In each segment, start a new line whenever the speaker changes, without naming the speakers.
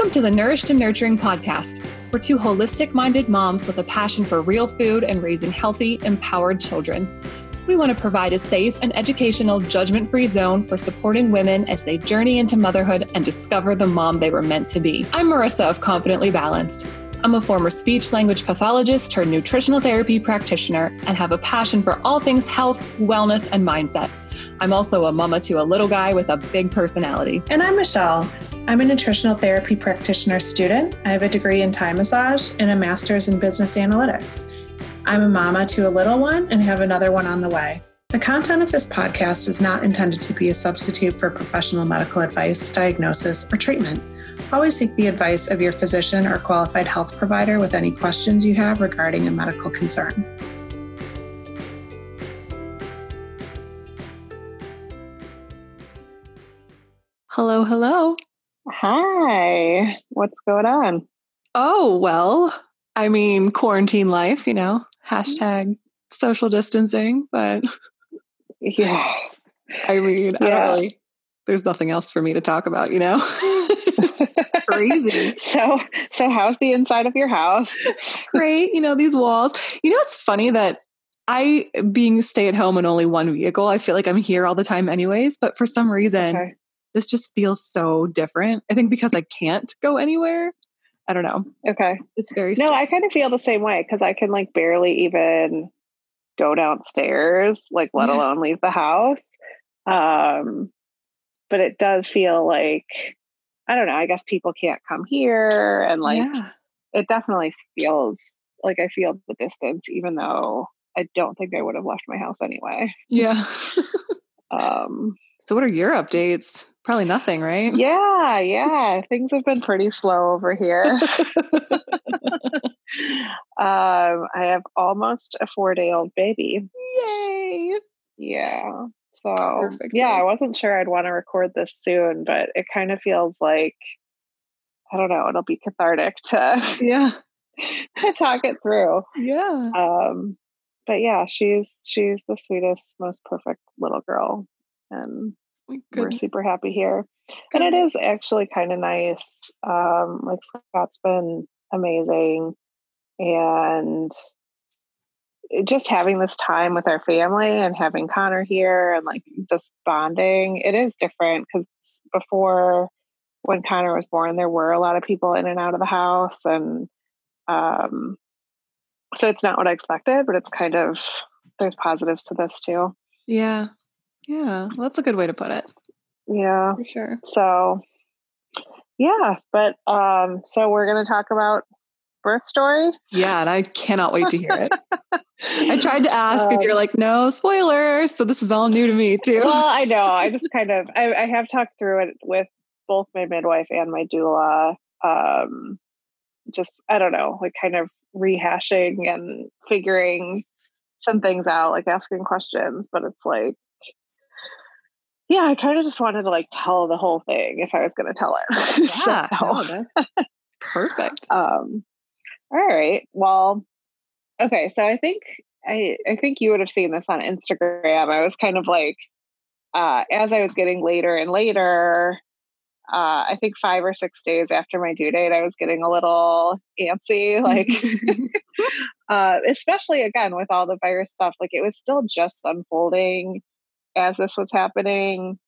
Welcome to the Nourished and Nurturing podcast. We're two holistic minded moms with a passion for real food and raising healthy, empowered children. We want to provide a safe and educational, judgment free zone for supporting women as they journey into motherhood and discover the mom they were meant to be. I'm Marissa of Confidently Balanced. I'm a former speech language pathologist turned nutritional therapy practitioner and have a passion for all things health, wellness, and mindset. I'm also a mama to a little guy with a big personality.
And I'm Michelle. I'm a nutritional therapy practitioner student. I have a degree in Thai massage and a master's in business analytics. I'm a mama to a little one and have another one on the way. The content of this podcast is not intended to be a substitute for professional medical advice, diagnosis, or treatment. Always seek the advice of your physician or qualified health provider with any questions you have regarding a medical concern.
Hello, hello.
Hi, what's going on?
Oh, well, I mean, quarantine life, you know, mm. hashtag social distancing, but
yeah,
I mean, yeah. I don't really, there's nothing else for me to talk about, you know? it's just crazy.
So, so how's the inside of your house?
Great. You know, these walls. You know, it's funny that I, being stay at home and only one vehicle, I feel like I'm here all the time anyways, but for some reason, okay this just feels so different. I think because I can't go anywhere. I don't know.
Okay.
It's very
No, I kind of feel the same way because I can like barely even go downstairs, like let alone leave the house. Um but it does feel like I don't know, I guess people can't come here and like yeah. it definitely feels like I feel the distance even though I don't think I would have left my house anyway.
Yeah. um so what are your updates? Probably nothing, right?
Yeah, yeah. Things have been pretty slow over here. um, I have almost a four day old baby.
Yay.
Yeah. So, Perfect. yeah, I wasn't sure I'd want to record this soon, but it kind of feels like, I don't know, it'll be cathartic to,
yeah,
to talk it through.
Yeah.
Um, but yeah, she's, she's the sweetest, most perfect little girl. And Good. we're super happy here. Good. And it is actually kind of nice. Um, like Scott's been amazing. And just having this time with our family and having Connor here and like just bonding, it is different because before when Connor was born, there were a lot of people in and out of the house. And um, so it's not what I expected, but it's kind of, there's positives to this too.
Yeah. Yeah, well, that's a good way to put it.
Yeah,
for sure.
So, yeah, but um, so we're going to talk about birth story.
Yeah, and I cannot wait to hear it. I tried to ask, um, and you're like, "No spoilers." So this is all new to me too.
Well, I know. I just kind of I, I have talked through it with both my midwife and my doula. Um, just I don't know, like kind of rehashing and figuring some things out, like asking questions. But it's like yeah, I kind of just wanted to like tell the whole thing if I was going to tell
it. Yeah, so, no, that's perfect.
Um, all right. Well, okay. So I think I I think you would have seen this on Instagram. I was kind of like, uh, as I was getting later and later, uh, I think five or six days after my due date, I was getting a little antsy, like, uh, especially again with all the virus stuff. Like it was still just unfolding as this was happening.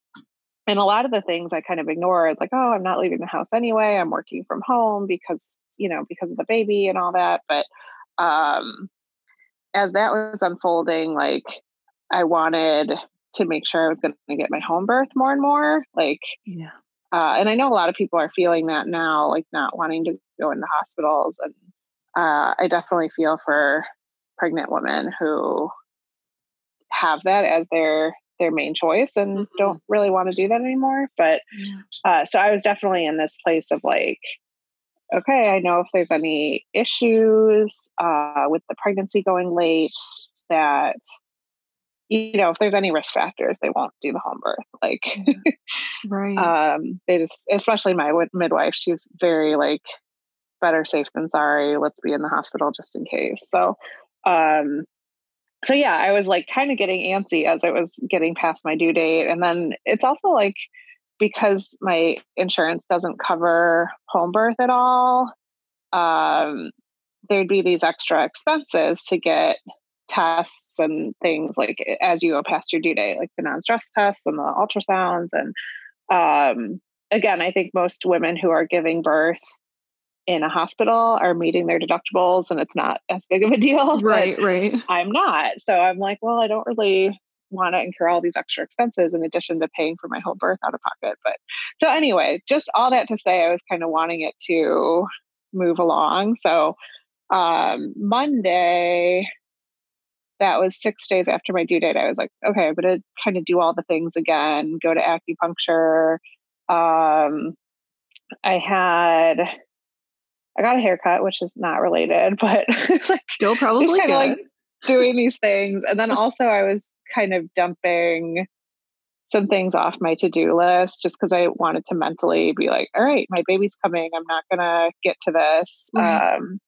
And a lot of the things I kind of ignored, like, oh, I'm not leaving the house anyway. I'm working from home because, you know, because of the baby and all that. But um, as that was unfolding, like, I wanted to make sure I was going to get my home birth more and more. Like,
yeah.
Uh, and I know a lot of people are feeling that now, like not wanting to go into hospitals. And uh, I definitely feel for pregnant women who have that as their their main choice and mm-hmm. don't really want to do that anymore. But uh, so I was definitely in this place of like, okay, I know if there's any issues uh, with the pregnancy going late, that you know if there's any risk factors, they won't do the home birth. Like,
right?
um, they just, especially my midwife, she's very like better safe than sorry. Let's be in the hospital just in case. So, um, so yeah, I was like kind of getting antsy as I was getting past my due date. And then it's also like because my insurance doesn't cover home birth at all, um, there'd be these extra expenses to get tests and things like as you go past your due date, like the non-stress tests and the ultrasounds. And um, again, I think most women who are giving birth in a hospital are meeting their deductibles and it's not as big of a deal.
Right, right.
I'm not. So I'm like, well, I don't really want to incur all these extra expenses in addition to paying for my whole birth out of pocket. But so anyway, just all that to say, I was kind of wanting it to move along. So um, Monday, that was six days after my due date. I was like, okay, I'm going to kind of do all the things again, go to acupuncture. Um, I had, I got a haircut, which is not related, but
like, still probably good. Like
doing these things. And then also, I was kind of dumping some things off my to-do list just because I wanted to mentally be like, all right, my baby's coming. I'm not gonna get to this. Mm-hmm. Um,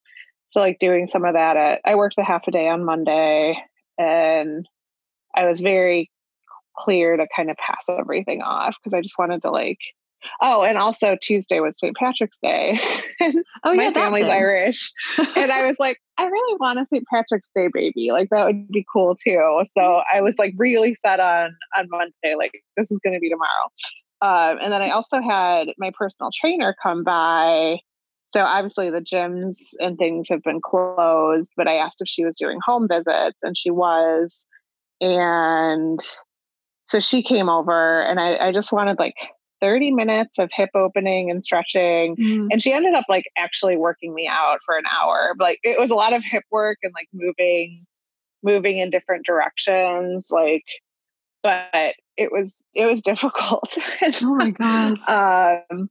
so like doing some of that at I worked a half a day on Monday and I was very clear to kind of pass everything off because I just wanted to like Oh, and also Tuesday was St. Patrick's Day.
oh, yeah,
my family's Irish. and I was like, I really want a St. Patrick's Day baby. Like that would be cool too. So I was like really set on on Monday, like this is gonna be tomorrow. Um, and then I also had my personal trainer come by. So obviously the gyms and things have been closed, but I asked if she was doing home visits and she was. And so she came over and I, I just wanted like 30 minutes of hip opening and stretching. Mm. And she ended up like actually working me out for an hour. Like it was a lot of hip work and like moving, moving in different directions. Like, but it was, it was difficult.
oh my gosh.
um,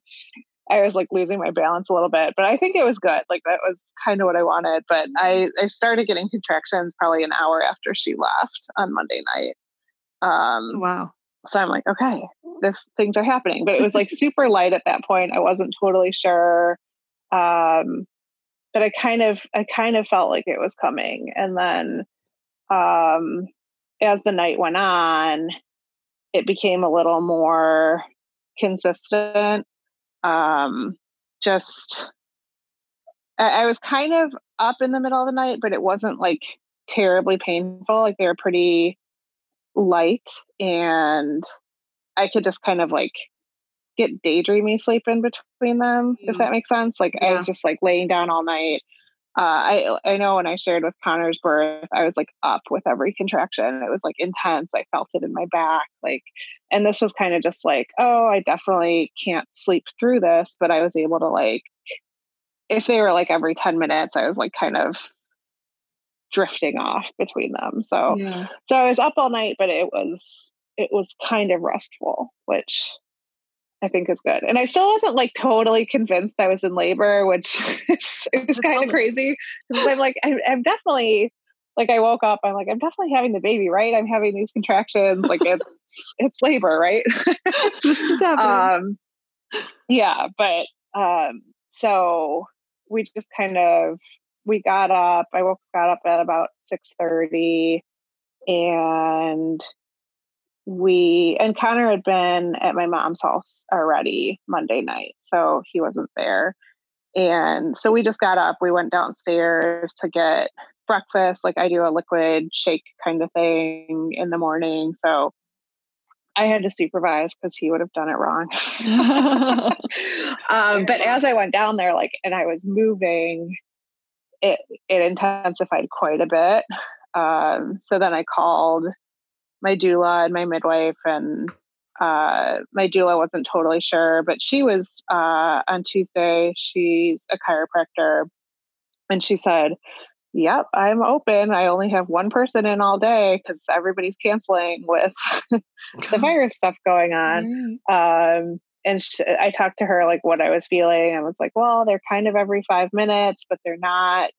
I was like losing my balance a little bit, but I think it was good. Like that was kind of what I wanted. But I, I started getting contractions probably an hour after she left on Monday night.
Um, wow
so I'm like, okay, this things are happening. But it was like super light at that point. I wasn't totally sure. Um, but I kind of I kind of felt like it was coming. And then um as the night went on, it became a little more consistent. Um just I, I was kind of up in the middle of the night, but it wasn't like terribly painful. Like they were pretty light and I could just kind of like get daydreamy sleep in between them, mm. if that makes sense. Like yeah. I was just like laying down all night. Uh, I I know when I shared with Connor's birth, I was like up with every contraction. It was like intense. I felt it in my back, like, and this was kind of just like, oh, I definitely can't sleep through this, but I was able to like, if they were like every ten minutes, I was like kind of drifting off between them. So yeah. so I was up all night, but it was it was kind of restful, which I think is good. And I still wasn't like totally convinced I was in labor, which is, it was kind of crazy because I'm like I, I'm definitely like I woke up, I'm like, I'm definitely having the baby, right? I'm having these contractions. Like it's it's labor, right? um yeah, but um so we just kind of we got up. I woke got up at about six thirty, and we and Connor had been at my mom's house already Monday night, so he wasn't there. And so we just got up. We went downstairs to get breakfast. Like I do a liquid shake kind of thing in the morning. So I had to supervise because he would have done it wrong. um, but as I went down there, like, and I was moving, it it intensified quite a bit. Um, so then I called my doula and my midwife, and uh, my doula wasn't totally sure, but she was uh, on Tuesday. She's a chiropractor, and she said, "Yep, I'm open. I only have one person in all day because everybody's canceling with the virus stuff going on." Um, and she, I talked to her like what I was feeling. I was like, well, they're kind of every five minutes, but they're not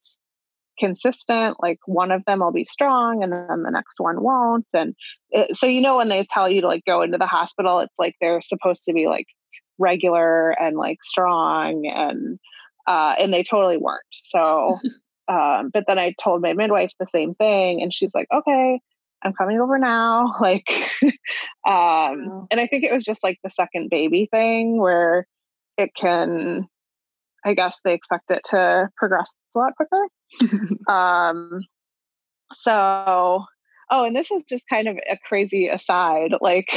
consistent. Like one of them will be strong and then the next one won't. And it, so, you know, when they tell you to like go into the hospital, it's like they're supposed to be like regular and like strong and, uh, and they totally weren't. So, um, but then I told my midwife the same thing and she's like, okay, I'm coming over now. Like, um, and I think it was just like the second baby thing where it can, I guess they expect it to progress a lot quicker. um, so, oh, and this is just kind of a crazy aside. Like,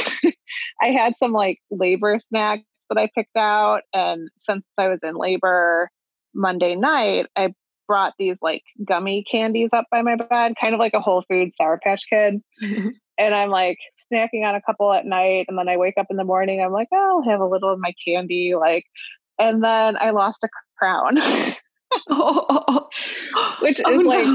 I had some like labor snacks that I picked out. And since I was in labor Monday night, I brought these like gummy candies up by my bed, kind of like a Whole Foods Sour Patch Kid. and I'm like snacking on a couple at night. And then I wake up in the morning, I'm like, oh, I'll have a little of my candy. Like, and then I lost a crown, which oh, is like,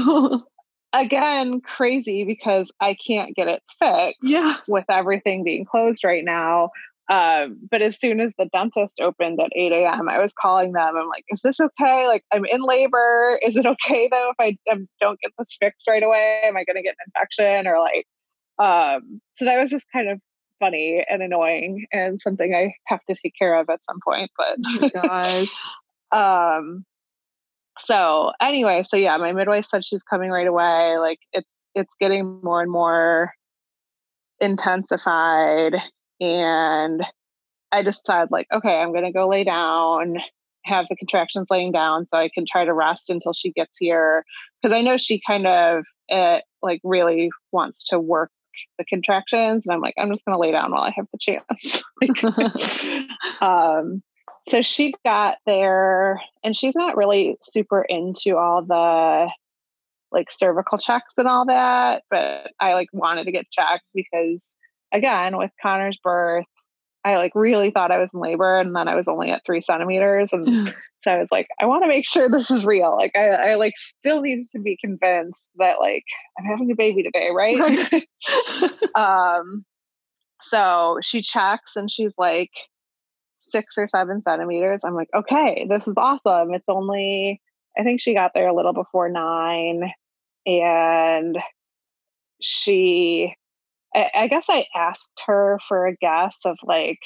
again, crazy because I can't get it fixed
yeah.
with everything being closed right now. Um, but as soon as the dentist opened at 8 a.m., I was calling them. I'm like, is this okay? Like, I'm in labor. Is it okay though if I um, don't get this fixed right away? Am I going to get an infection or like, um, so that was just kind of funny and annoying and something I have to take care of at some point. But
oh gosh.
um, so anyway, so yeah, my midwife said she's coming right away. Like it's, it's getting more and more intensified and I decided, like, okay, I'm going to go lay down, have the contractions laying down so I can try to rest until she gets here. Because I know she kind of, it, eh, like, really wants to work the contractions. And I'm like, I'm just going to lay down while I have the chance. like, um, so she got there and she's not really super into all the like cervical checks and all that, but I like wanted to get checked because again with Connor's birth, I like really thought I was in labor and then I was only at three centimeters. And so I was like, I want to make sure this is real. Like I, I like still need to be convinced that like I'm having a baby today, right? right. um so she checks and she's like six or seven centimeters. I'm like, okay, this is awesome. It's only I think she got there a little before nine and she I, I guess I asked her for a guess of like,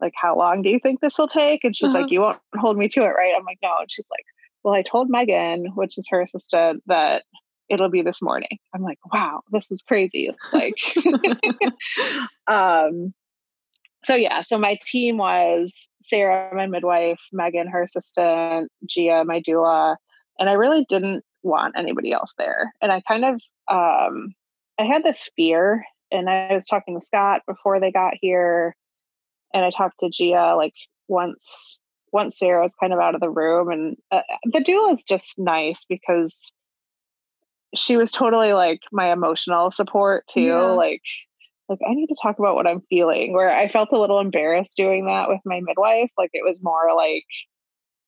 like how long do you think this will take? And she's uh-huh. like, you won't hold me to it, right? I'm like, no. And she's like, well, I told Megan, which is her assistant, that it'll be this morning. I'm like, wow, this is crazy. Like, um, so yeah, so my team was Sarah, my midwife, Megan, her assistant, Gia, my doula, and I really didn't want anybody else there. And I kind of um, I had this fear, and I was talking to Scott before they got here, and I talked to Gia like once once Sarah was kind of out of the room, and uh, the doula is just nice because she was totally like my emotional support too. Yeah. Like, like I need to talk about what I'm feeling. Where I felt a little embarrassed doing that with my midwife. Like it was more like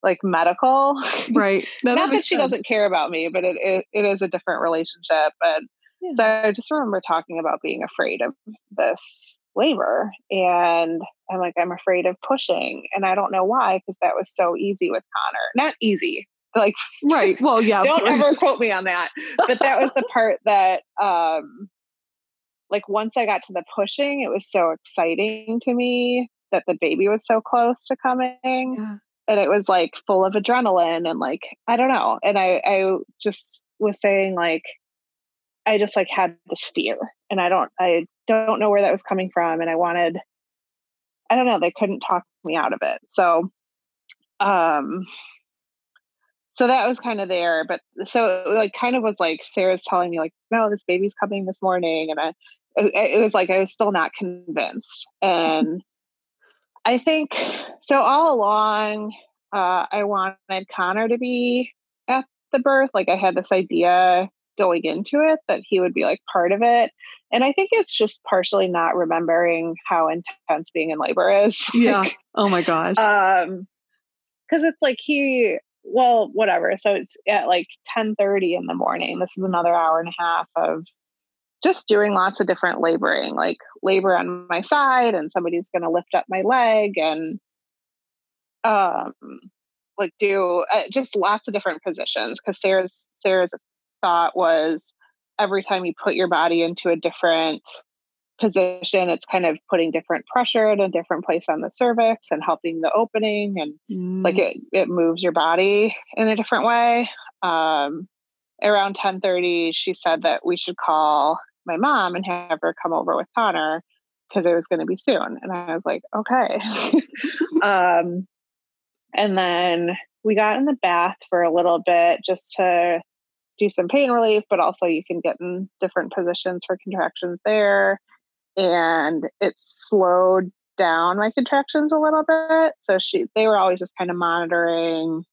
like medical,
right?
Not that, that she sense. doesn't care about me, but it, it it is a different relationship and yeah. So I just remember talking about being afraid of this labor. And I'm like, I'm afraid of pushing. And I don't know why, because that was so easy with Connor. Not easy. Like
right. Well, yeah.
don't ever quote me on that. But that was the part that um like once I got to the pushing, it was so exciting to me that the baby was so close to coming. Yeah. And it was like full of adrenaline and like, I don't know. And I I just was saying like I just like had this fear and I don't I don't know where that was coming from and I wanted I don't know they couldn't talk me out of it. So um so that was kind of there but so like kind of was like Sarah's telling me like no this baby's coming this morning and I it, it was like I was still not convinced and I think so all along uh I wanted Connor to be at the birth like I had this idea going into it that he would be like part of it. And I think it's just partially not remembering how intense being in labor is.
Yeah. like, oh my gosh.
Um because it's like he well, whatever. So it's at like 10 30 in the morning. This is another hour and a half of just doing lots of different laboring, like labor on my side, and somebody's gonna lift up my leg and um like do uh, just lots of different positions because Sarah's Sarah's thought was every time you put your body into a different position, it's kind of putting different pressure in a different place on the cervix and helping the opening and mm. like it, it moves your body in a different way. Um, around 1030, she said that we should call my mom and have her come over with Connor because it was going to be soon. And I was like, okay. um, and then we got in the bath for a little bit just to do some pain relief, but also you can get in different positions for contractions there. And it slowed down my contractions a little bit. So she they were always just kind of monitoring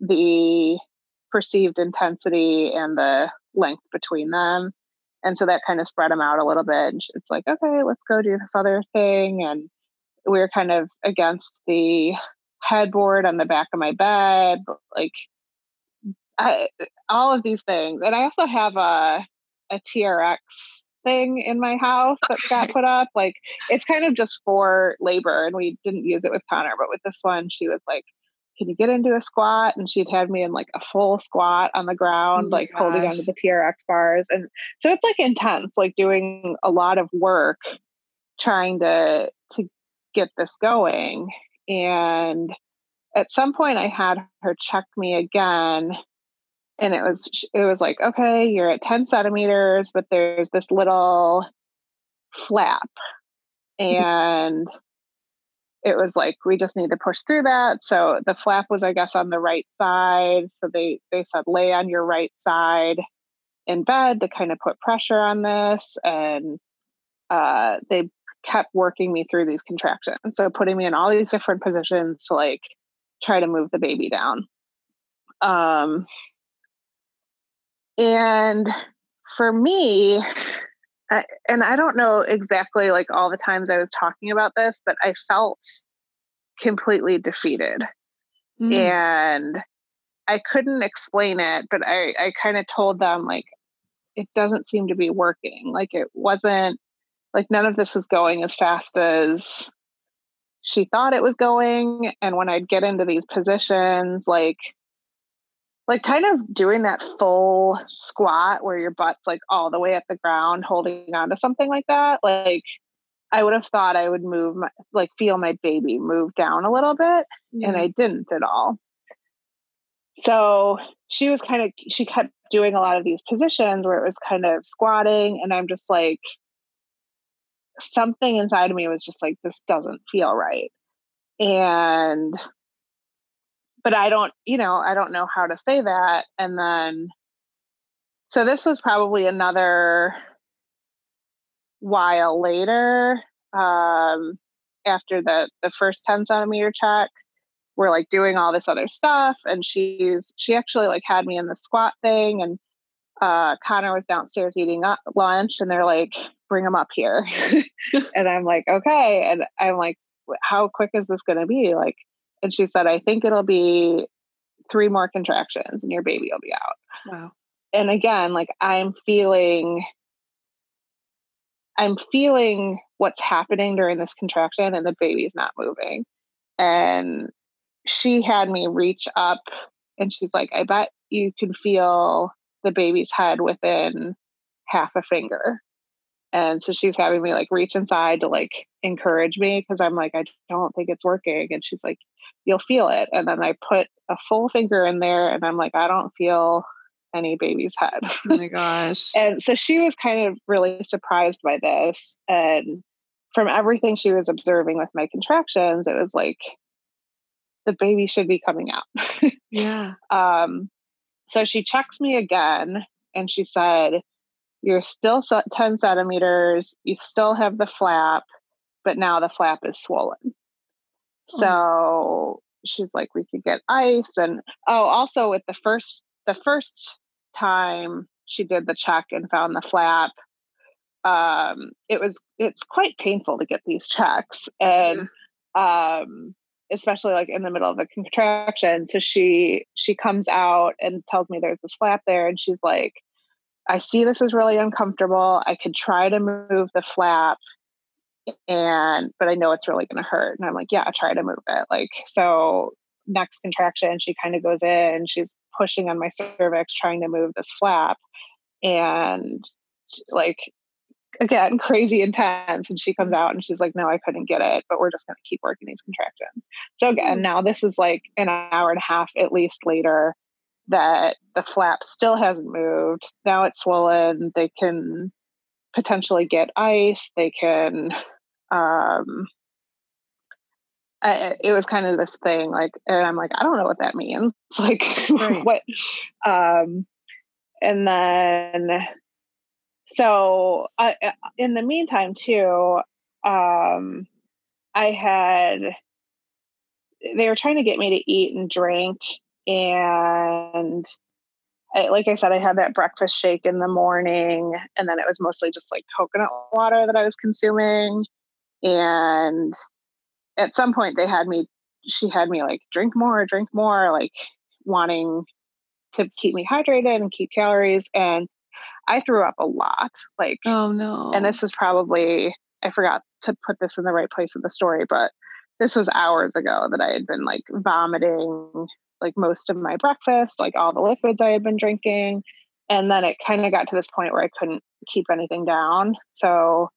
the perceived intensity and the length between them. And so that kind of spread them out a little bit. And it's like, okay, let's go do this other thing. And we were kind of against the headboard on the back of my bed, like I, all of these things. And I also have a a TRX thing in my house that got put up. Like it's kind of just for labor, and we didn't use it with Connor, but with this one, she was like, "Can you get into a squat?" And she'd had me in like a full squat on the oh ground, oh like gosh. holding onto the TRX bars, and so it's like intense, like doing a lot of work trying to to get this going. And at some point, I had her check me again and it was it was like okay you're at 10 centimeters but there's this little flap. Mm-hmm. and it was like we just need to push through that. So the flap was i guess on the right side so they they said lay on your right side in bed to kind of put pressure on this and uh, they kept working me through these contractions so putting me in all these different positions to like try to move the baby down. Um and for me, I, and I don't know exactly like all the times I was talking about this, but I felt completely defeated. Mm. And I couldn't explain it, but I, I kind of told them like it doesn't seem to be working. Like it wasn't like none of this was going as fast as she thought it was going. And when I'd get into these positions, like like kind of doing that full squat where your butt's like all the way at the ground holding on to something like that like i would have thought i would move my like feel my baby move down a little bit yeah. and i didn't at all so she was kind of she kept doing a lot of these positions where it was kind of squatting and i'm just like something inside of me was just like this doesn't feel right and but I don't, you know, I don't know how to say that. And then, so this was probably another while later, um, after the the first 10 centimeter check, we're like doing all this other stuff. And she's, she actually like had me in the squat thing and uh, Connor was downstairs eating lunch and they're like, bring him up here. and I'm like, okay. And I'm like, how quick is this going to be? Like, and she said, I think it'll be three more contractions and your baby will be out.
Wow.
And again, like I'm feeling I'm feeling what's happening during this contraction and the baby's not moving. And she had me reach up and she's like, I bet you can feel the baby's head within half a finger. And so she's having me like reach inside to like encourage me because I'm like, I don't think it's working. And she's like, you'll feel it. And then I put a full finger in there and I'm like, I don't feel any baby's head.
Oh my gosh.
and so she was kind of really surprised by this. And from everything she was observing with my contractions, it was like the baby should be coming out.
yeah.
Um, so she checks me again and she said, You're still 10 centimeters, you still have the flap, but now the flap is swollen. Oh. So she's like, we could get ice. And oh, also with the first, the first time she did the check and found the flap, um, it was, it's quite painful to get these checks. And, um, especially like in the middle of a contraction. So she, she comes out and tells me there's this flap there. And she's like, I see this is really uncomfortable. I could try to move the flap and but I know it's really going to hurt. And I'm like, yeah, try to move it. Like so, next contraction, she kind of goes in. She's pushing on my cervix, trying to move this flap, and like again, crazy intense. And she comes out and she's like, no, I couldn't get it, but we're just going to keep working these contractions. So again, mm. now this is like an hour and a half at least later that the flap still hasn't moved. Now it's swollen. They can potentially get ice. They can, um, I, it was kind of this thing like, and I'm like, I don't know what that means. It's like, right. what, um, and then, so uh, in the meantime, too, um, I had, they were trying to get me to eat and drink. And I, like I said, I had that breakfast shake in the morning, and then it was mostly just like coconut water that I was consuming. And at some point, they had me, she had me like drink more, drink more, like wanting to keep me hydrated and keep calories. And I threw up a lot. Like,
oh no.
And this was probably, I forgot to put this in the right place of the story, but this was hours ago that I had been like vomiting like most of my breakfast, like all the liquids I had been drinking. And then it kind of got to this point where I couldn't keep anything down. So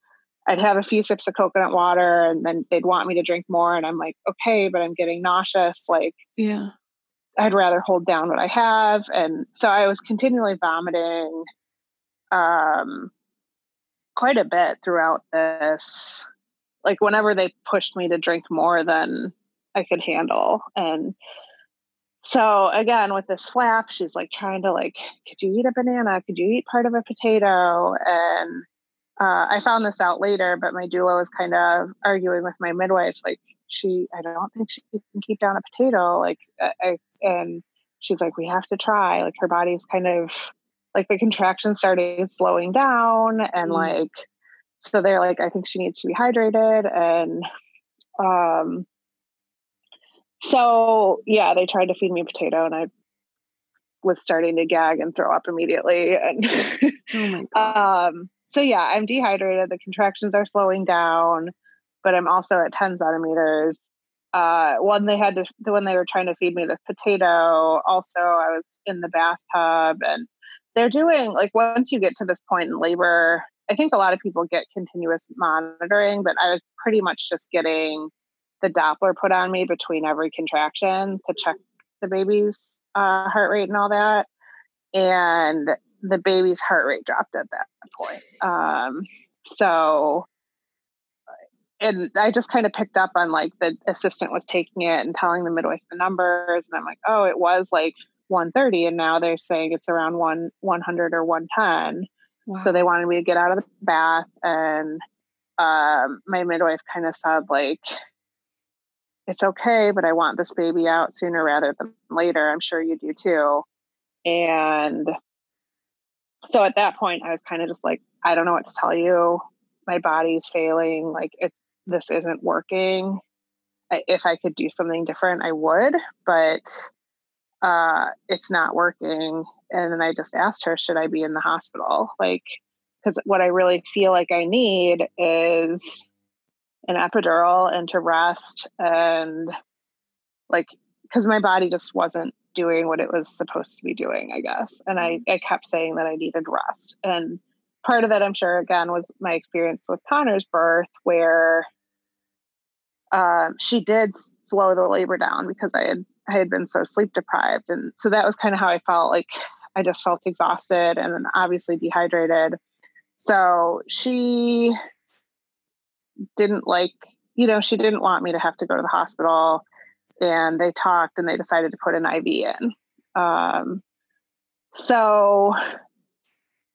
I'd have a few sips of coconut water and then they'd want me to drink more. And I'm like, okay, but I'm getting nauseous. Like,
yeah,
I'd rather hold down what I have. And so I was continually vomiting um, quite a bit throughout this. Like, whenever they pushed me to drink more than I could handle. And so again, with this flap, she's like trying to like, could you eat a banana? Could you eat part of a potato? And uh, I found this out later, but my doula was kind of arguing with my midwife, like she, I don't think she can keep down a potato. Like, I, and she's like, we have to try. Like her body's kind of like the contraction started slowing down, and mm. like, so they're like, I think she needs to be hydrated, and um, so yeah, they tried to feed me a potato and I was starting to gag and throw up immediately. And oh um, so yeah, I'm dehydrated. The contractions are slowing down, but I'm also at 10 centimeters. Uh, when they had to, when they were trying to feed me the potato, also I was in the bathtub and they're doing like once you get to this point in labor, I think a lot of people get continuous monitoring, but I was pretty much just getting the Doppler put on me between every contraction to check the baby's uh, heart rate and all that. And the baby's heart rate dropped at that point. Um, so, and I just kind of picked up on like the assistant was taking it and telling the midwife the numbers. And I'm like, oh, it was like 130. And now they're saying it's around one 100 or 110. Wow. So they wanted me to get out of the bath. And um, my midwife kind of said, like, it's okay, but I want this baby out sooner rather than later. I'm sure you do too. And so at that point, I was kind of just like, I don't know what to tell you. My body's failing. Like, it's this isn't working. If I could do something different, I would, but uh, it's not working. And then I just asked her, should I be in the hospital? Like, because what I really feel like I need is an epidural and to rest and like because my body just wasn't doing what it was supposed to be doing i guess. And I, I kept saying that i needed rest. And part of that i'm sure again was my experience with connor's birth where um, she did slow the labor down because i had i had been so sleep deprived. And so that was kind of how i felt like i just felt exhausted and then obviously dehydrated. So she didn't like, you know, she didn't want me to have to go to the hospital. And they talked and they decided to put an IV in. Um, so,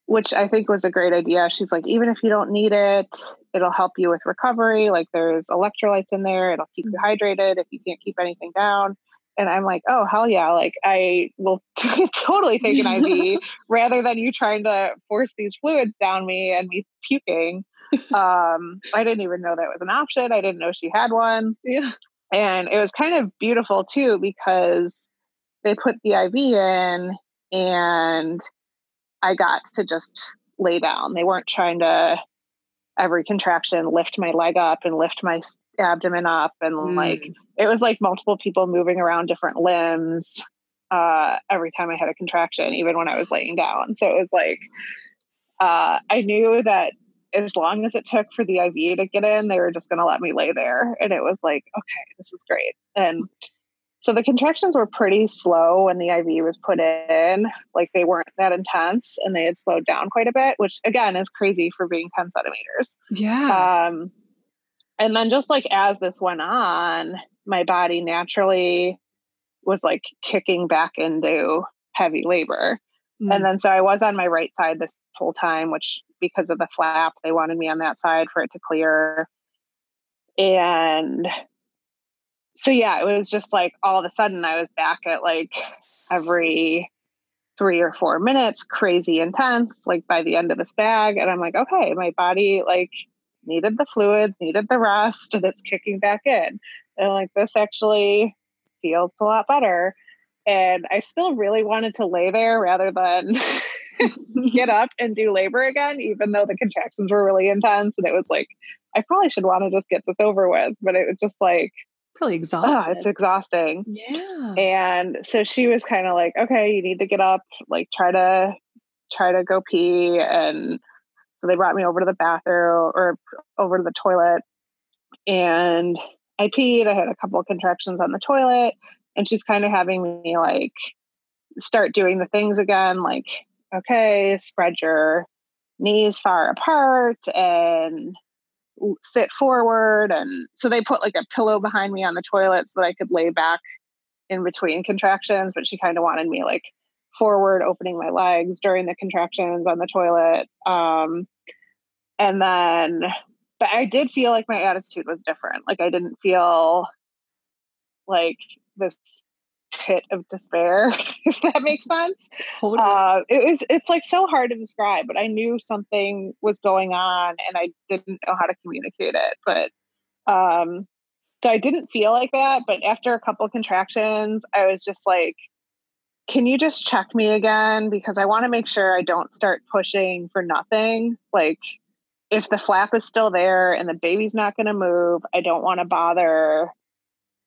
which I think was a great idea. She's like, even if you don't need it, it'll help you with recovery. Like there's electrolytes in there, it'll keep you mm-hmm. hydrated if you can't keep anything down. And I'm like, oh, hell yeah. Like, I will totally take an IV rather than you trying to force these fluids down me and me puking um, I didn't even know that was an option. I didn't know she had one.
Yeah.
And it was kind of beautiful too because they put the IV in and I got to just lay down. They weren't trying to every contraction lift my leg up and lift my abdomen up and mm. like it was like multiple people moving around different limbs uh, every time I had a contraction, even when I was laying down. So it was like uh, I knew that as long as it took for the IV to get in, they were just going to let me lay there. And it was like, okay, this is great. And so the contractions were pretty slow when the IV was put in. Like they weren't that intense and they had slowed down quite a bit, which again is crazy for being 10 centimeters.
Yeah.
Um, and then just like as this went on, my body naturally was like kicking back into heavy labor. Mm. And then so I was on my right side this whole time, which because of the flap, they wanted me on that side for it to clear. And so yeah, it was just like all of a sudden I was back at like every three or four minutes, crazy intense, like by the end of this bag. And I'm like, okay, my body like needed the fluids, needed the rest, and it's kicking back in. And like this actually feels a lot better. And I still really wanted to lay there rather than get up and do labor again, even though the contractions were really intense. And it was like, I probably should want to just get this over with. But it was just like,
Probably exhausting.
Oh, it's exhausting.
Yeah.
And so she was kind of like, okay, you need to get up, like try to try to go pee. And so they brought me over to the bathroom or over to the toilet. And I peed. I had a couple of contractions on the toilet. And she's kind of having me like start doing the things again, like, okay, spread your knees far apart and sit forward and so they put like a pillow behind me on the toilet so that I could lay back in between contractions but she kind of wanted me like forward opening my legs during the contractions on the toilet um and then but I did feel like my attitude was different like I didn't feel like this pit of despair, if that makes sense. Totally. Uh, it was it's like so hard to describe, but I knew something was going on and I didn't know how to communicate it. But um so I didn't feel like that, but after a couple contractions, I was just like, can you just check me again? Because I want to make sure I don't start pushing for nothing. Like if the flap is still there and the baby's not going to move, I don't want to bother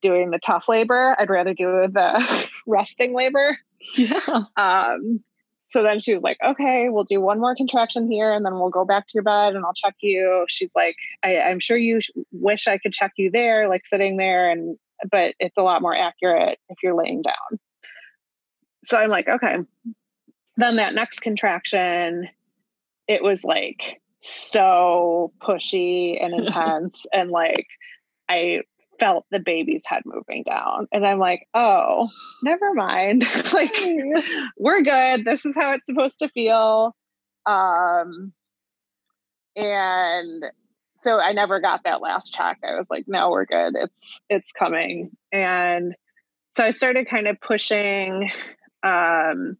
doing the tough labor. I'd rather do the resting labor.
Yeah.
Um, so then she was like, okay, we'll do one more contraction here and then we'll go back to your bed and I'll check you. She's like, I, am sure you wish I could check you there, like sitting there, and but it's a lot more accurate if you're laying down. So I'm like, okay. Then that next contraction, it was like so pushy and intense and like I felt the baby's head moving down. And I'm like, oh, never mind. like, we're good. This is how it's supposed to feel. Um, and so I never got that last check. I was like, no, we're good. It's it's coming. And so I started kind of pushing. Um,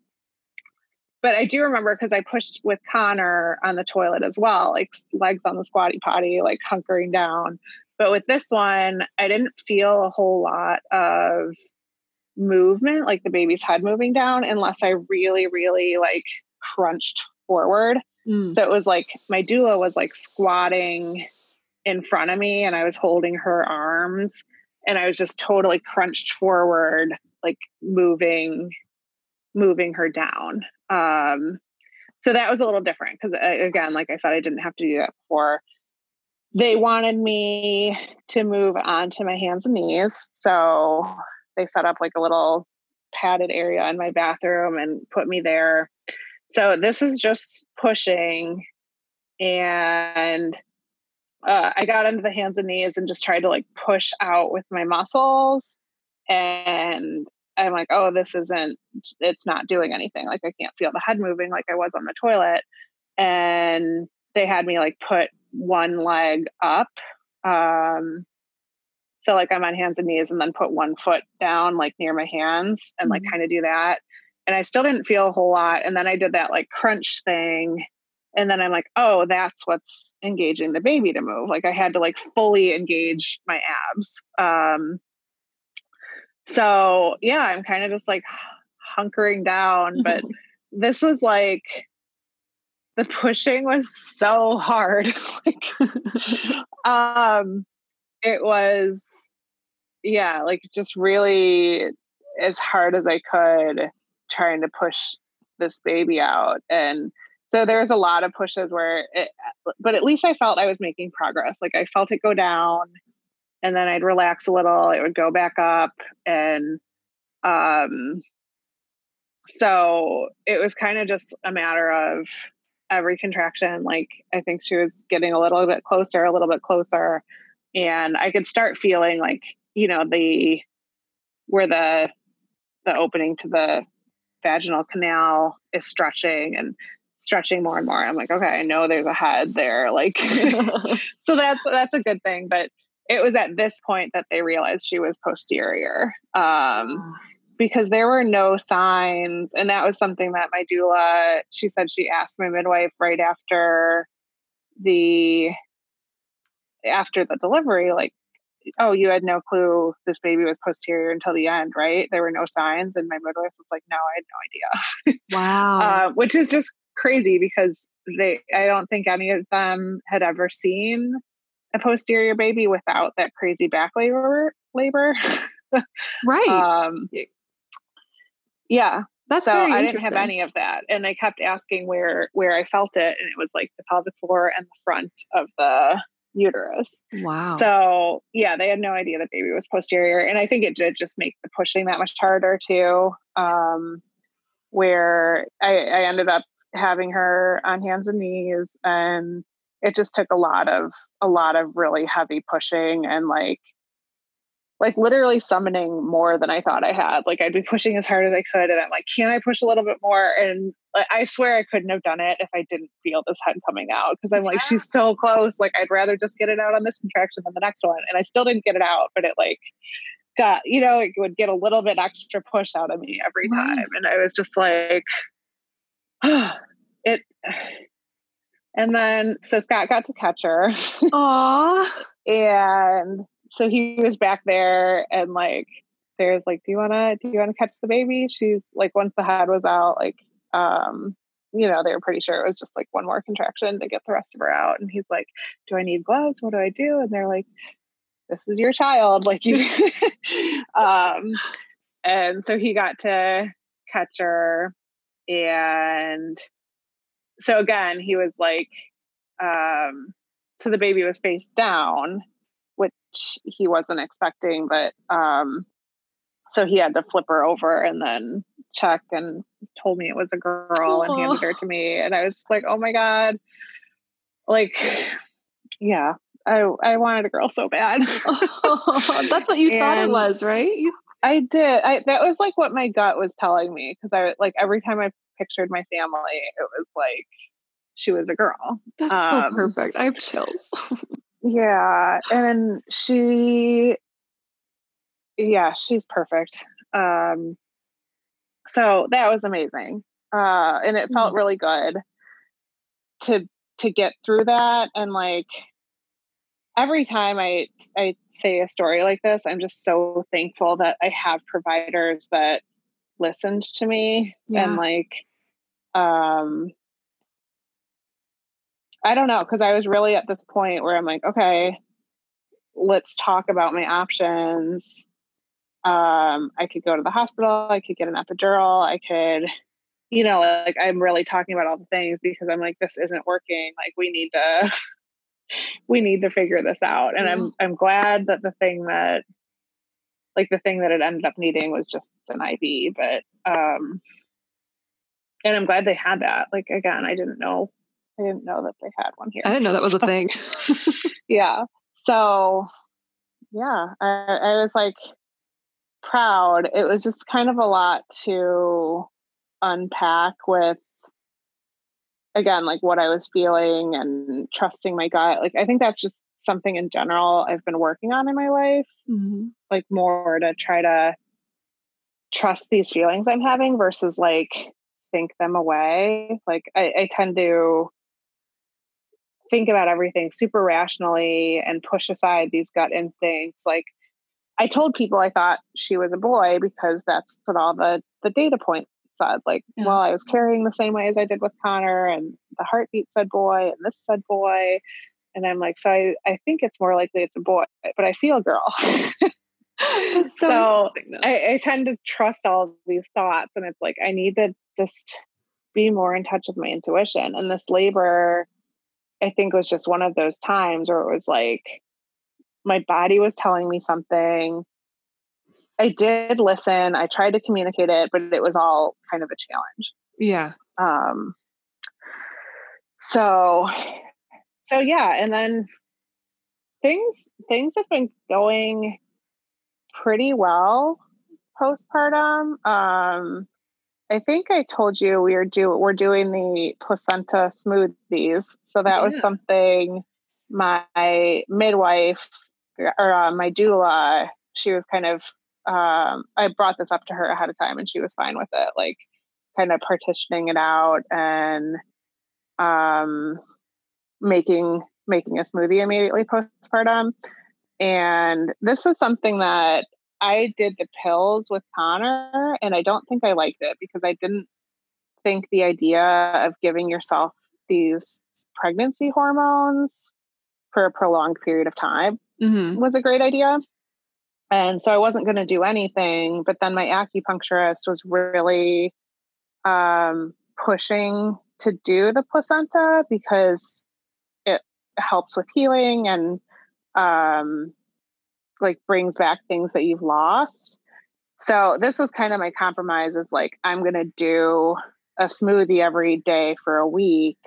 but I do remember because I pushed with Connor on the toilet as well, like legs on the squatty potty, like hunkering down. But with this one, I didn't feel a whole lot of movement, like the baby's head moving down, unless I really, really like crunched forward. Mm. So it was like my doula was like squatting in front of me and I was holding her arms and I was just totally crunched forward, like moving, moving her down. Um, so that was a little different because again, like I said, I didn't have to do that before they wanted me to move on to my hands and knees. So they set up like a little padded area in my bathroom and put me there. So this is just pushing. And uh, I got into the hands and knees and just tried to like push out with my muscles. And I'm like, oh, this isn't, it's not doing anything. Like I can't feel the head moving like I was on the toilet. And they had me like put one leg up. Um, so like I'm on hands and knees and then put one foot down like near my hands and like mm-hmm. kind of do that. And I still didn't feel a whole lot. And then I did that like crunch thing. And then I'm like, oh, that's what's engaging the baby to move. Like I had to like fully engage my abs. Um, so yeah, I'm kind of just like hunkering down, but this was like the pushing was so hard. like, um, it was, yeah, like just really as hard as I could trying to push this baby out. And so there was a lot of pushes where it, but at least I felt I was making progress. Like I felt it go down and then I'd relax a little, it would go back up. And um, so it was kind of just a matter of every contraction. Like I think she was getting a little bit closer, a little bit closer. And I could start feeling like, you know, the where the the opening to the vaginal canal is stretching and stretching more and more. I'm like, okay, I know there's a head there. Like so that's that's a good thing. But it was at this point that they realized she was posterior. Um because there were no signs and that was something that my doula she said she asked my midwife right after the after the delivery like oh, you had no clue this baby was posterior until the end, right? There were no signs. And my midwife was like, no, I had no idea.
Wow.
uh, which is just crazy because they, I don't think any of them had ever seen a posterior baby without that crazy back labor. labor.
right.
Um, yeah.
That's
so I didn't have any of that, and they kept asking where where I felt it, and it was like the pelvic floor and the front of the uterus.
Wow.
So yeah, they had no idea the baby was posterior. And I think it did just make the pushing that much harder too. Um, where I, I ended up having her on hands and knees and it just took a lot of a lot of really heavy pushing and like like literally summoning more than I thought I had. Like I'd be pushing as hard as I could, and I'm like, can I push a little bit more? And like, I swear I couldn't have done it if I didn't feel this head coming out because I'm like, she's so close. Like I'd rather just get it out on this contraction than the next one, and I still didn't get it out, but it like got you know it would get a little bit extra push out of me every time, and I was just like, it. And then so Scott got to catch her.
Aww.
and so he was back there and like Sarah's like, Do you wanna do you wanna catch the baby? She's like once the head was out, like um, you know, they were pretty sure it was just like one more contraction to get the rest of her out. And he's like, Do I need gloves? What do I do? And they're like, This is your child. Like you um and so he got to catch her and so again he was like um so the baby was face down which he wasn't expecting, but um, so he had to flip her over and then check and told me it was a girl Aww. and handed her to me. And I was like, oh my God. Like, yeah, I I wanted a girl so bad.
oh, that's what you thought it was, right?
I did. I that was like what my gut was telling me because I like every time I pictured my family, it was like she was a girl.
That's um, so perfect. I have chills.
Yeah, and she yeah, she's perfect. Um so that was amazing. Uh and it felt mm-hmm. really good to to get through that and like every time I I say a story like this, I'm just so thankful that I have providers that listened to me yeah. and like um I don't know because I was really at this point where I'm like, okay, let's talk about my options. Um, I could go to the hospital. I could get an epidural. I could, you know, like I'm really talking about all the things because I'm like, this isn't working. Like we need to, we need to figure this out. And I'm I'm glad that the thing that, like the thing that it ended up needing was just an IV. But um, and I'm glad they had that. Like again, I didn't know I didn't know that they had one here.
I didn't know that was a thing.
yeah. So, yeah, I, I was like proud. It was just kind of a lot to unpack with again like what i was feeling and trusting my gut like i think that's just something in general i've been working on in my life mm-hmm. like more to try to trust these feelings i'm having versus like think them away like I, I tend to think about everything super rationally and push aside these gut instincts. Like i told people i thought she was a boy because that's what all the the data points said like yeah. well i was carrying the same way as i did with connor and the heartbeat said boy and this said boy. And i'm like so i, I think it's more likely it's a boy but i feel girl. So, so I, I tend to trust all these thoughts and it's like i need to just be more in touch with my intuition. And this labor I think was just one of those times where it was like, my body was telling me something. I did listen. I tried to communicate it, but it was all kind of a challenge.
Yeah.
Um so so yeah, and then things things have been going pretty well postpartum. Um I think I told you we are do we're doing the placenta smoothies. So that yeah. was something my midwife or uh, my doula, she was kind of um, I brought this up to her ahead of time and she was fine with it, like kind of partitioning it out and um, making making a smoothie immediately postpartum. And this was something that I did the pills with Connor, and I don't think I liked it because I didn't think the idea of giving yourself these pregnancy hormones for a prolonged period of time mm-hmm. was a great idea. And so I wasn't going to do anything, but then my acupuncturist was really um, pushing to do the placenta because it helps with healing and um, like brings back things that you've lost. So this was kind of my compromise is like I'm to do a smoothie every day for a week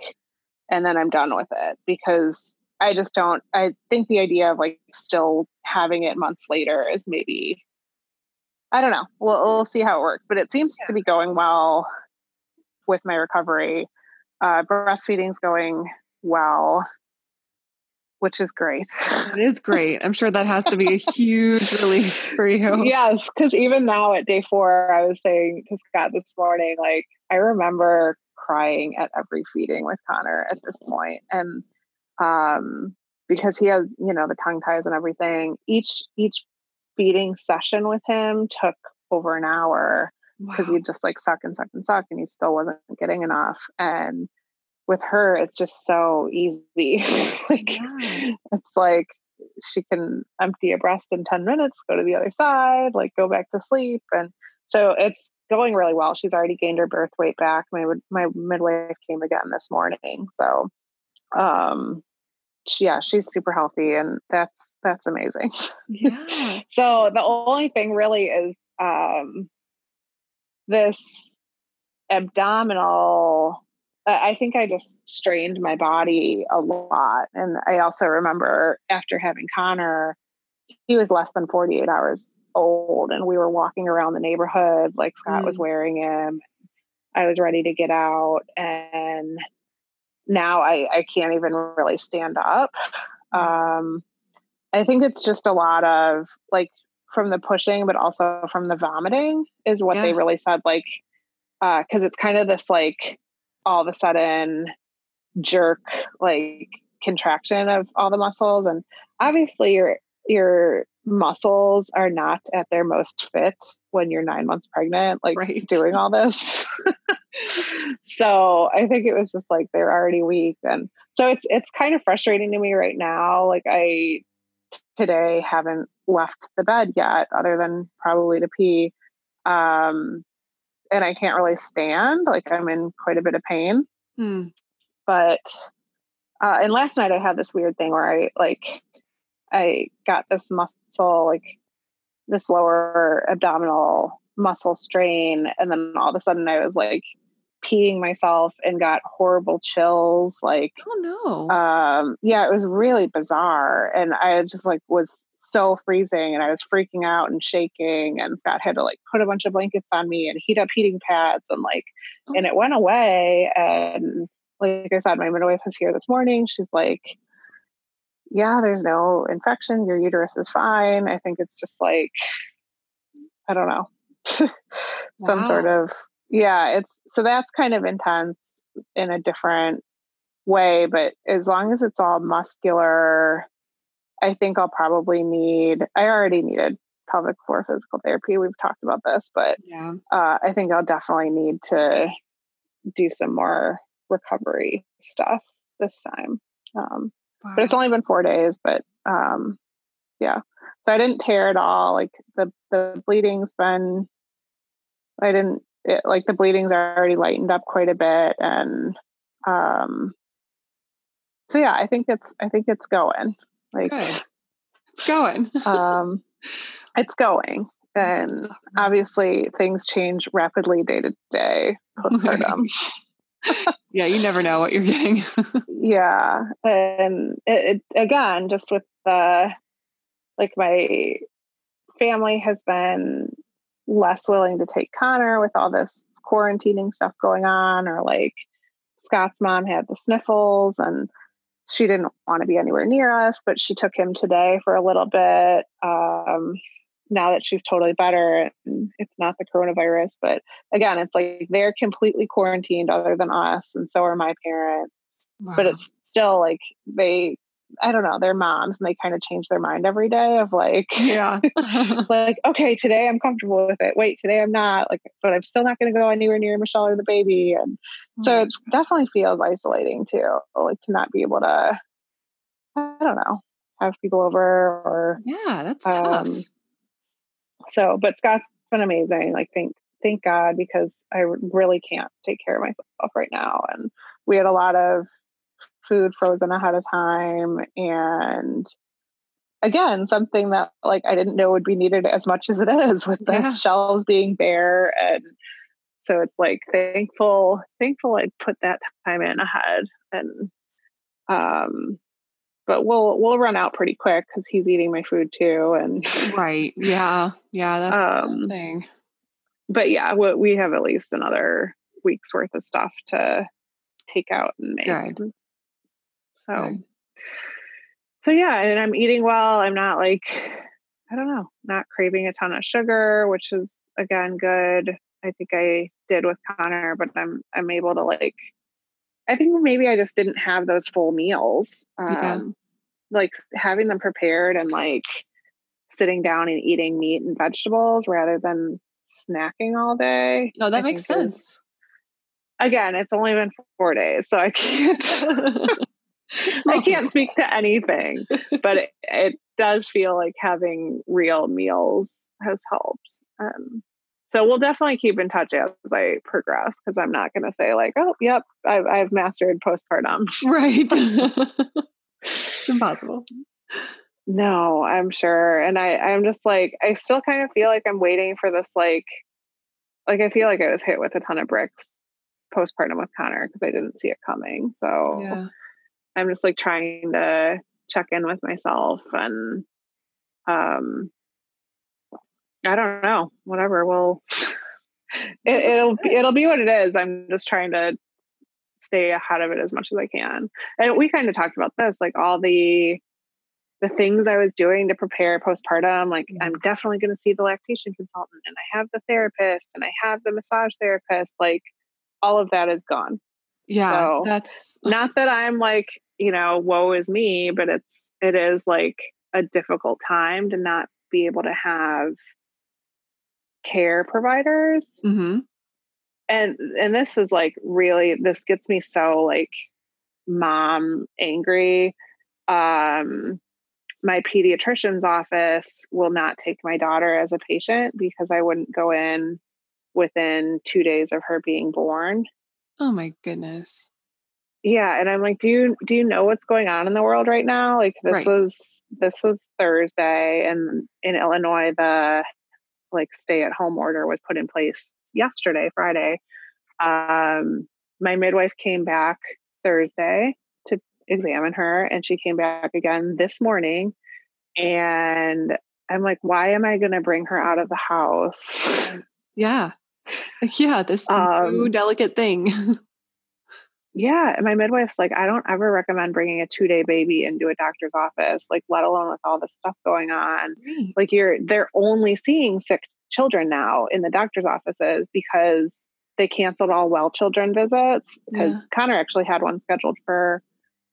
and then I'm done with it because I just don't I think the idea of like still having it months later is maybe I don't know. We'll we'll see how it works, but it seems yeah. to be going well with my recovery. Uh breastfeeding's going well which is great.
It is great. I'm sure that has to be a huge relief for you.
Yes, because even now at day four, I was saying to Scott this morning, like I remember crying at every feeding with Connor at this point, and um, because he has you know the tongue ties and everything. Each each feeding session with him took over an hour because wow. he'd just like suck and suck and suck, and he still wasn't getting enough, and with her it's just so easy. Like yeah. it's like she can empty a breast in 10 minutes go to the other side like go back to sleep and so it's going really well. She's already gained her birth weight back. My my midwife came again this morning so um yeah she's super healthy and that's that's amazing.
Yeah.
So the only thing really is um this abdominal I think I just strained my body a lot. And I also remember after having Connor, he was less than 48 hours old, and we were walking around the neighborhood like Scott mm. was wearing him. I was ready to get out, and now I, I can't even really stand up. Mm. Um, I think it's just a lot of like from the pushing, but also from the vomiting is what yeah. they really said. Like, because uh, it's kind of this like all of a sudden jerk like contraction of all the muscles and obviously your your muscles are not at their most fit when you're nine months pregnant like right. doing all this so i think it was just like they're already weak and so it's it's kind of frustrating to me right now like i today haven't left the bed yet other than probably to pee um and I can't really stand. Like I'm in quite a bit of pain.
Hmm.
But uh, and last night I had this weird thing where I like I got this muscle like this lower abdominal muscle strain, and then all of a sudden I was like peeing myself and got horrible chills. Like
oh
no, um, yeah, it was really bizarre, and I just like was so freezing and I was freaking out and shaking and Scott had to like put a bunch of blankets on me and heat up heating pads and like oh. and it went away and like I said my midwife was here this morning she's like yeah there's no infection your uterus is fine I think it's just like I don't know some wow. sort of yeah it's so that's kind of intense in a different way but as long as it's all muscular I think I'll probably need, I already needed pelvic floor physical therapy. We've talked about this, but
yeah.
uh, I think I'll definitely need to do some more recovery stuff this time. Um, wow. But it's only been four days, but um, yeah. So I didn't tear at all. Like the the bleeding's been, I didn't it, like the bleeding's already lightened up quite a bit, and um, so yeah, I think it's I think it's going. Like, Good.
it's going.
um, it's going. And obviously, things change rapidly day to day postpartum.
yeah, you never know what you're getting.
yeah. And it, it, again, just with the, like, my family has been less willing to take Connor with all this quarantining stuff going on, or like Scott's mom had the sniffles and she didn't want to be anywhere near us, but she took him today for a little bit. Um, now that she's totally better and it's not the coronavirus, but again, it's like they're completely quarantined other than us, and so are my parents. Wow. But it's still like they I don't know, they're moms and they kind of change their mind every day of like,
yeah,
like, okay, today I'm comfortable with it. Wait, today I'm not like, but I'm still not going to go anywhere near Michelle or the baby. And so mm-hmm. it definitely feels isolating too, like to not be able to, I don't know, have people over or,
yeah, that's um, tough.
So, but Scott's been amazing. Like, thank, thank God, because I really can't take care of myself right now. And we had a lot of food frozen ahead of time and again something that like i didn't know would be needed as much as it is with the yeah. shelves being bare and so it's like thankful thankful i put that time in ahead and um but we'll we'll run out pretty quick because he's eating my food too and
right yeah yeah that's um, the thing
but yeah we, we have at least another week's worth of stuff to take out and make Good. So, right. so yeah, and I'm eating well. I'm not like, I don't know, not craving a ton of sugar, which is again good. I think I did with Connor, but I'm I'm able to like. I think maybe I just didn't have those full meals. Um, yeah. Like having them prepared and like sitting down and eating meat and vegetables rather than snacking all day.
No, that I makes sense. Is,
again, it's only been four days, so I can't. I can't speak to anything, but it, it, does feel like having real meals has helped. Um, so we'll definitely keep in touch as I progress because I'm not going to say like, oh, yep, I've, I've mastered postpartum.
Right. it's impossible.
No, I'm sure. And I, I'm just like, I still kind of feel like I'm waiting for this, like, like I feel like I was hit with a ton of bricks postpartum with Connor because I didn't see it coming. So yeah. I'm just like trying to check in with myself and um I don't know, whatever. Well it, will it'll be what it is. I'm just trying to stay ahead of it as much as I can. And we kind of talked about this, like all the the things I was doing to prepare postpartum, like I'm mm-hmm. definitely going to see the lactation consultant and I have the therapist and I have the massage therapist, like all of that is gone.
Yeah. So, that's
not that I'm like you know, woe is me, but it's it is like a difficult time to not be able to have care providers.
Mm-hmm.
And and this is like really this gets me so like mom angry. Um my pediatrician's office will not take my daughter as a patient because I wouldn't go in within 2 days of her being born.
Oh my goodness
yeah and i'm like do you do you know what's going on in the world right now? Like this right. was this was thursday and in illinois the like stay at home order was put in place yesterday friday. Um my midwife came back thursday to examine her and she came back again this morning and i'm like why am i going to bring her out of the house?
Yeah. Yeah this um, delicate thing
yeah and my midwife's like i don't ever recommend bringing a two day baby into a doctor's office like let alone with all the stuff going on right. like you're they're only seeing sick children now in the doctor's offices because they canceled all well children visits because yeah. connor actually had one scheduled for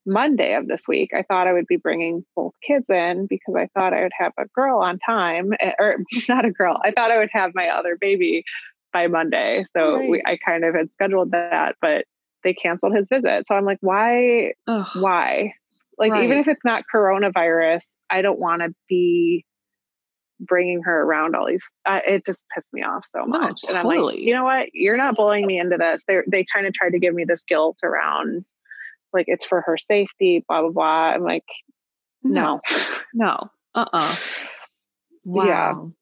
monday of this week i thought i would be bringing both kids in because i thought i would have a girl on time eh, or not a girl i thought i would have my other baby by monday so right. we, i kind of had scheduled that but they canceled his visit. So I'm like, why? Ugh. Why? Like, right. even if it's not coronavirus, I don't want to be bringing her around all these. Uh, it just pissed me off so much. No, and I'm like, you know what? You're not bullying me into this. They they kind of tried to give me this guilt around, like it's for her safety. Blah blah blah. I'm like, no,
no. Uh-uh. Wow.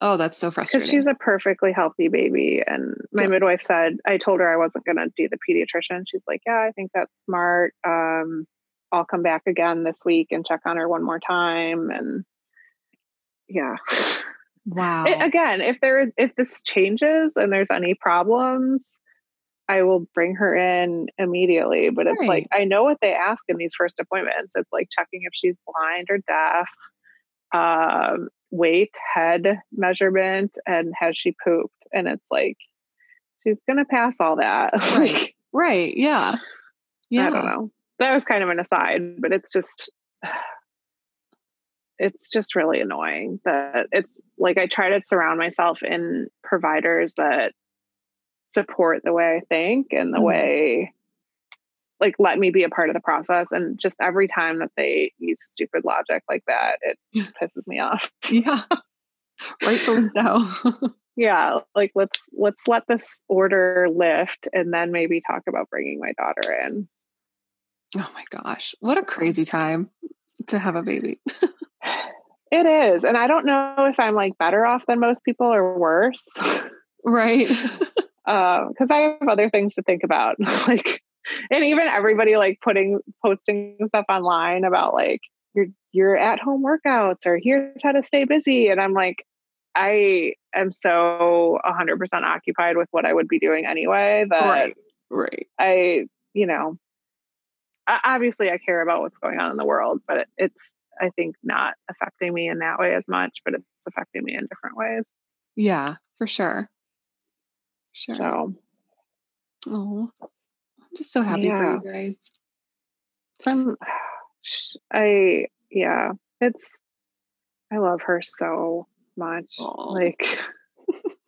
Oh, that's so frustrating.
because she's a perfectly healthy baby. And my
Yeah.
midwife said, I told her I wasn't going to do the pediatrician. She's like, Yeah, I think that's smart. Um, I'll come back again this week and check on her one more time. And yeah.
wow.
It- again, if there is, if this changes and there's any problems, I will bring her in immediately. But it's like, I know what they ask in these first appointments. It's like checking if she's blind or deaf, um, weight, head measurement, and has she pooped? And it's like, she's going to pass all that.
Right.
like,
right. Yeah. Yeah.
I don't know. That was kind of an aside, but it's just, it's just really annoying that it's like I try to surround myself in providers that support the way I think and the
Mhm.
way like let me be a part of the process and just every time that they use stupid logic like that it pisses me off
Yeah. Rightfully so.
yeah like let's let's let this order lift and then maybe talk about bringing my daughter in
oh my gosh. What a crazy time to have a baby.
It is. And I don't know if I'm like better off than most people or worse.
right.
Uh, because I have other things to think about. like, and even everybody like putting posting stuff online about like your your at home workouts or here's how to stay busy. And I'm like, I am so 100% occupied with what I would be doing anyway that
right. Right.
I, you know, I- obviously I care about what's going on in the world, but it, it's I think not affecting me in that way as much, but it's affecting me in different ways.
Yeah, for sure. Sure.
So
Oh, I'm just so happy for you guys.
I'm, I yeah, it's I love her so much.
Aw.
Like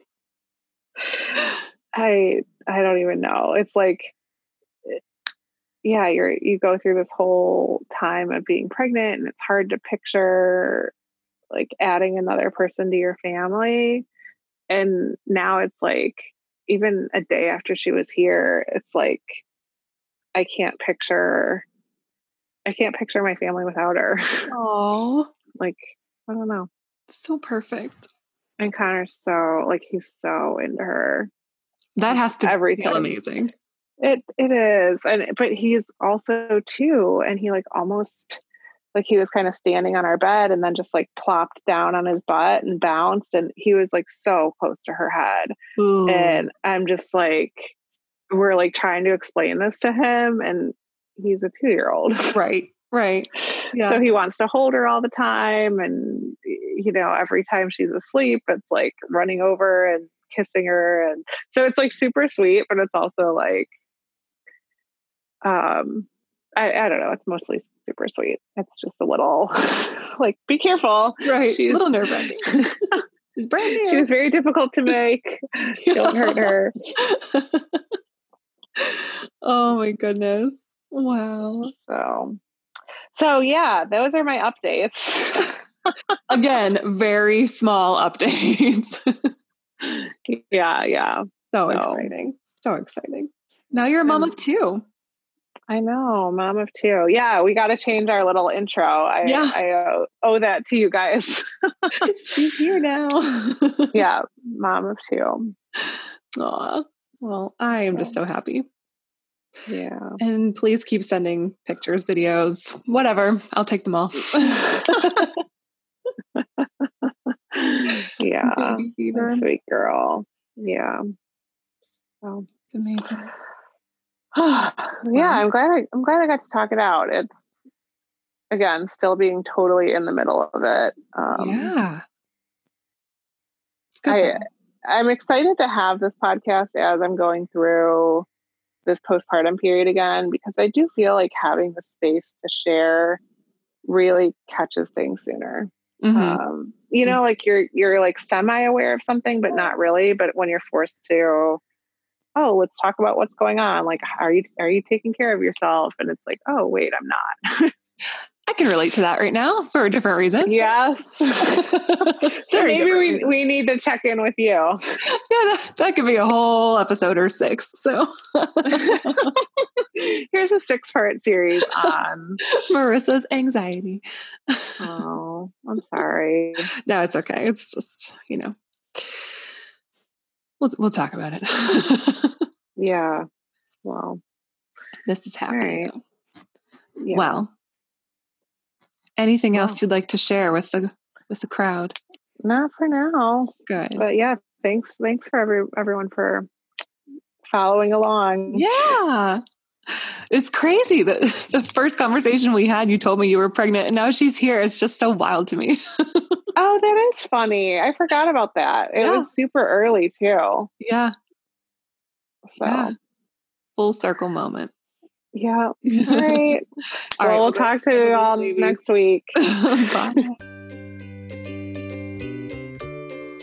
I I don't even know. It's like eh, yeah, you're you go through this whole time of being pregnant and it's hard to picture like adding another person to your family. And now it's like even a day after she was here, it's like I can't picture I can't picture my family without her.
Oh,
like I don't know.
so perfect.
And Connor's so like he's so into her
That has to
every
feel amazing.
It it is, and but he's also too, and he like almost like he was kind of standing on our bed and then just like plopped down on his butt and bounced, and he was like so close to her head,
Ooh.
and I'm just like, we're like trying to explain this to him, and he's a two year old,
right, right. Yeah.
so he wants to hold her all the time, and you know every time she's asleep, it's like running over and kissing her, and so it's like super sweet, but it's also like um I, I don't know it's mostly super sweet it's just a little like be careful
Right.
she's
a little nerve wracking. Brand new.
she was very difficult to make don't hurt her
oh my goodness. Wow.
so so yeah those are my updates
Again, very small updates.
yeah yeah
so
So-
exciting. So exciting. Now you're a mom
Um,
of two.
I know, mom of two. Yeah, we got to change our little intro. I,
Yeah.
I owe, owe that to you guys.
She's here now.
yeah, mom of two.
Aw. Well, I am just so happy.
Yeah.
And please keep sending pictures, videos, whatever. I'll take them all.
yeah. Sweet girl. Yeah. So
It's amazing.
yeah, I'm glad I, I'm glad I got to talk it out. It's again still being totally in the middle of it. Um,
yeah. It's good.
I-. I'm excited to have this podcast as I'm going through this postpartum period again because I do feel like having the space to share really catches things sooner.
Mhm.
Um, you know, like you're you're like semi aware of something, but not really. But when you're forced to, oh, let's talk about what's going on. Like, are you are you taking care of yourself? And it's like, oh, wait, I'm not.
I can relate to that right now for different reasons.
Yes. so maybe we, we need to check in with you. Yeah,
that, that could be a whole episode or six. So
here's a six part series on
Marissa's anxiety.
oh, I'm sorry.
No, it's okay. It's just, you know, we'll, we'll talk about it.
yeah. Well,
this is happening. Right. Yeah. Well, anything wow. else you'd like to share with the with the crowd?
Not for now.
Good.
But yeah, thanks thanks for every everyone for following along.
Yeah. It's crazy that the first conversation we had, you told me you were pregnant, and now she's here. It's just so wild to me.
oh, that is funny. I forgot about that. It yeah. was super early too.
Yeah.
So yeah.
full circle moment.
Yeah. All right. all well, right, we'll talk to you all next week. Bye.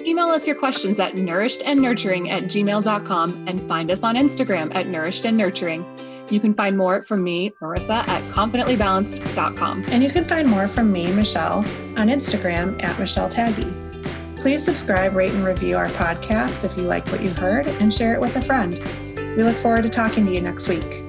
Email us your questions at nourishedandnurturing at gmail.com and find us on Instagram at nourishedandnurturing. You can find more from me, Marissa, at confidentlybalanced.com.
And you can find more from me, Michelle, on Instagram at Michelle Taggy. Please subscribe, rate, and review our podcast if you like what you heard, and share it with a friend. We look forward to talking to you next week.